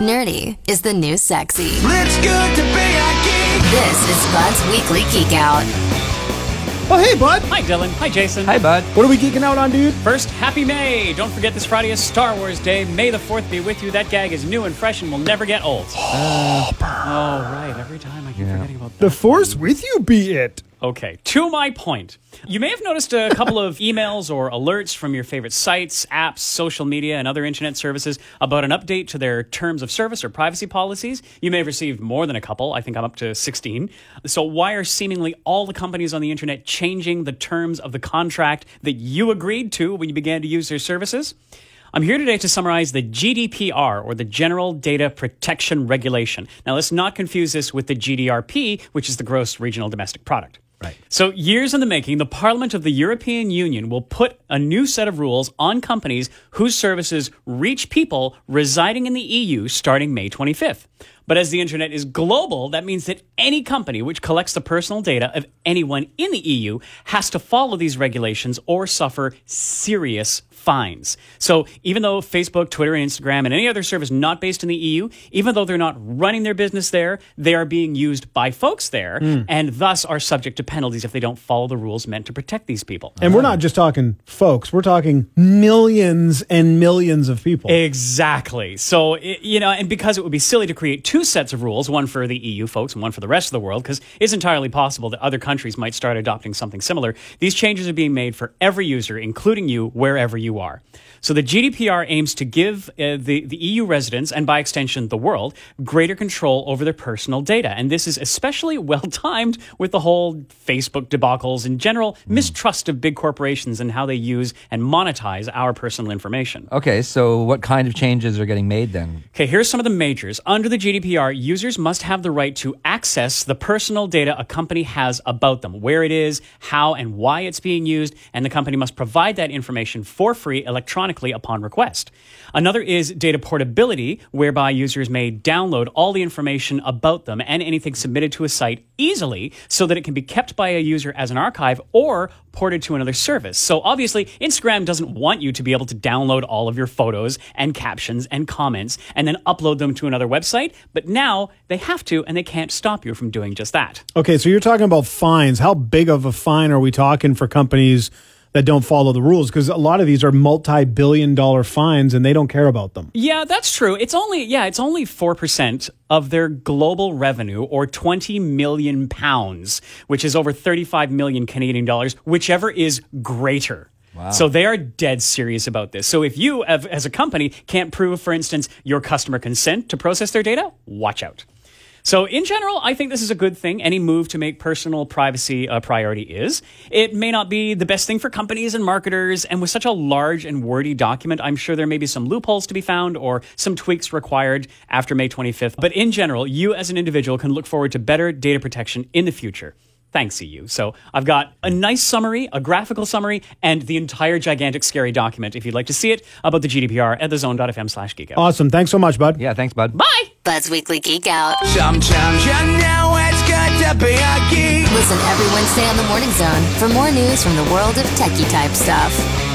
Nerdy is the new sexy. It's good to be a geek. This is Bud's Weekly Geek Out. Oh, hey, bud. Hi, Dylan. Hi, Jason. Hi, bud. What are we geeking out on, dude? First, happy May. Don't forget this Friday is Star Wars Day. May the 4th be with you. That gag is new and fresh and will never get old. Oh, oh right. Every time I keep forgetting about that. The force with you be it. Okay, to my point. You may have noticed a couple of emails or alerts from your favorite sites, apps, social media, and other internet services about an update to their terms of service or privacy policies. You may have received more than a couple. I think I'm up to 16. So, why are seemingly all the companies on the internet changing the terms of the contract that you agreed to when you began to use their services? I'm here today to summarize the GDPR, or the General Data Protection Regulation. Now, let's not confuse this with the GDRP, which is the Gross Regional Domestic Product. Right. So, years in the making, the Parliament of the European Union will put a new set of rules on companies whose services reach people residing in the EU starting May 25th. But as the internet is global, that means that any company which collects the personal data of anyone in the EU has to follow these regulations or suffer serious fines. So even though Facebook, Twitter, and Instagram, and any other service not based in the EU, even though they're not running their business there, they are being used by folks there hmm. and thus are subject to penalties if they don't follow the rules meant to protect these people. And we're not just talking folks, we're talking millions and millions of people. Exactly. So, it, you know, and because it would be silly to create two sets of rules, one for the EU folks and one for the rest of the world, because it's entirely possible that other countries might start adopting something similar, these changes are being made for every user, including you, wherever you are. So the GDPR aims to give uh, the, the EU residents, and by extension the world, greater control over their personal data. And this is especially well timed with the whole Facebook debacles and general mistrust of big corporations and how they use and monetize our personal information. Okay, so what kind of changes are getting made then? Okay, here's some of the majors. Under the GDPR, users must have the right to access the personal data a company has about them, where it is, how and why it's being used, and the company must provide that information for free electronically upon request. Another is data portability, whereby users may download all the information about them and anything submitted to a site easily so that it can be kept by a user as an archive or ported to another service. So obviously, Instagram doesn't want you to be able to download all of your photos and captions and comments and then upload them to another website, but now they have to and they can't stop you from doing just that. Okay, so you're talking about fines. How big of a fine are we talking for companies that don't follow the rules? Because a lot of these are multi billion dollar fines and they don't care about them. Yeah, that's true. It's only yeah, it's only 4% of their global revenue or 20 million pounds, which is over 35 million Canadian dollars, whichever is greater. Wow. So they are dead serious about this. So if you have- as a company can't prove for instance your customer consent to process their data, watch out. So, in general, I think this is a good thing. Any move to make personal privacy a priority is. It may not be the best thing for companies and marketers, and with such a large and wordy document, I'm sure there may be some loopholes to be found or some tweaks required after May 25th. But in general, you as an individual can look forward to better data protection in the future. Thanks, EU. So I've got a nice summary, a graphical summary, and the entire gigantic scary document, if you'd like to see it, about the GDPR at thezone.fm slash geek. Awesome. Thanks so much, bud. Yeah, thanks, bud. Bye! Bud's Weekly Geek Out. Sometimes you know it's good to be a geek. Listen every Wednesday on the Morning Zone for more news from the world of techie type stuff.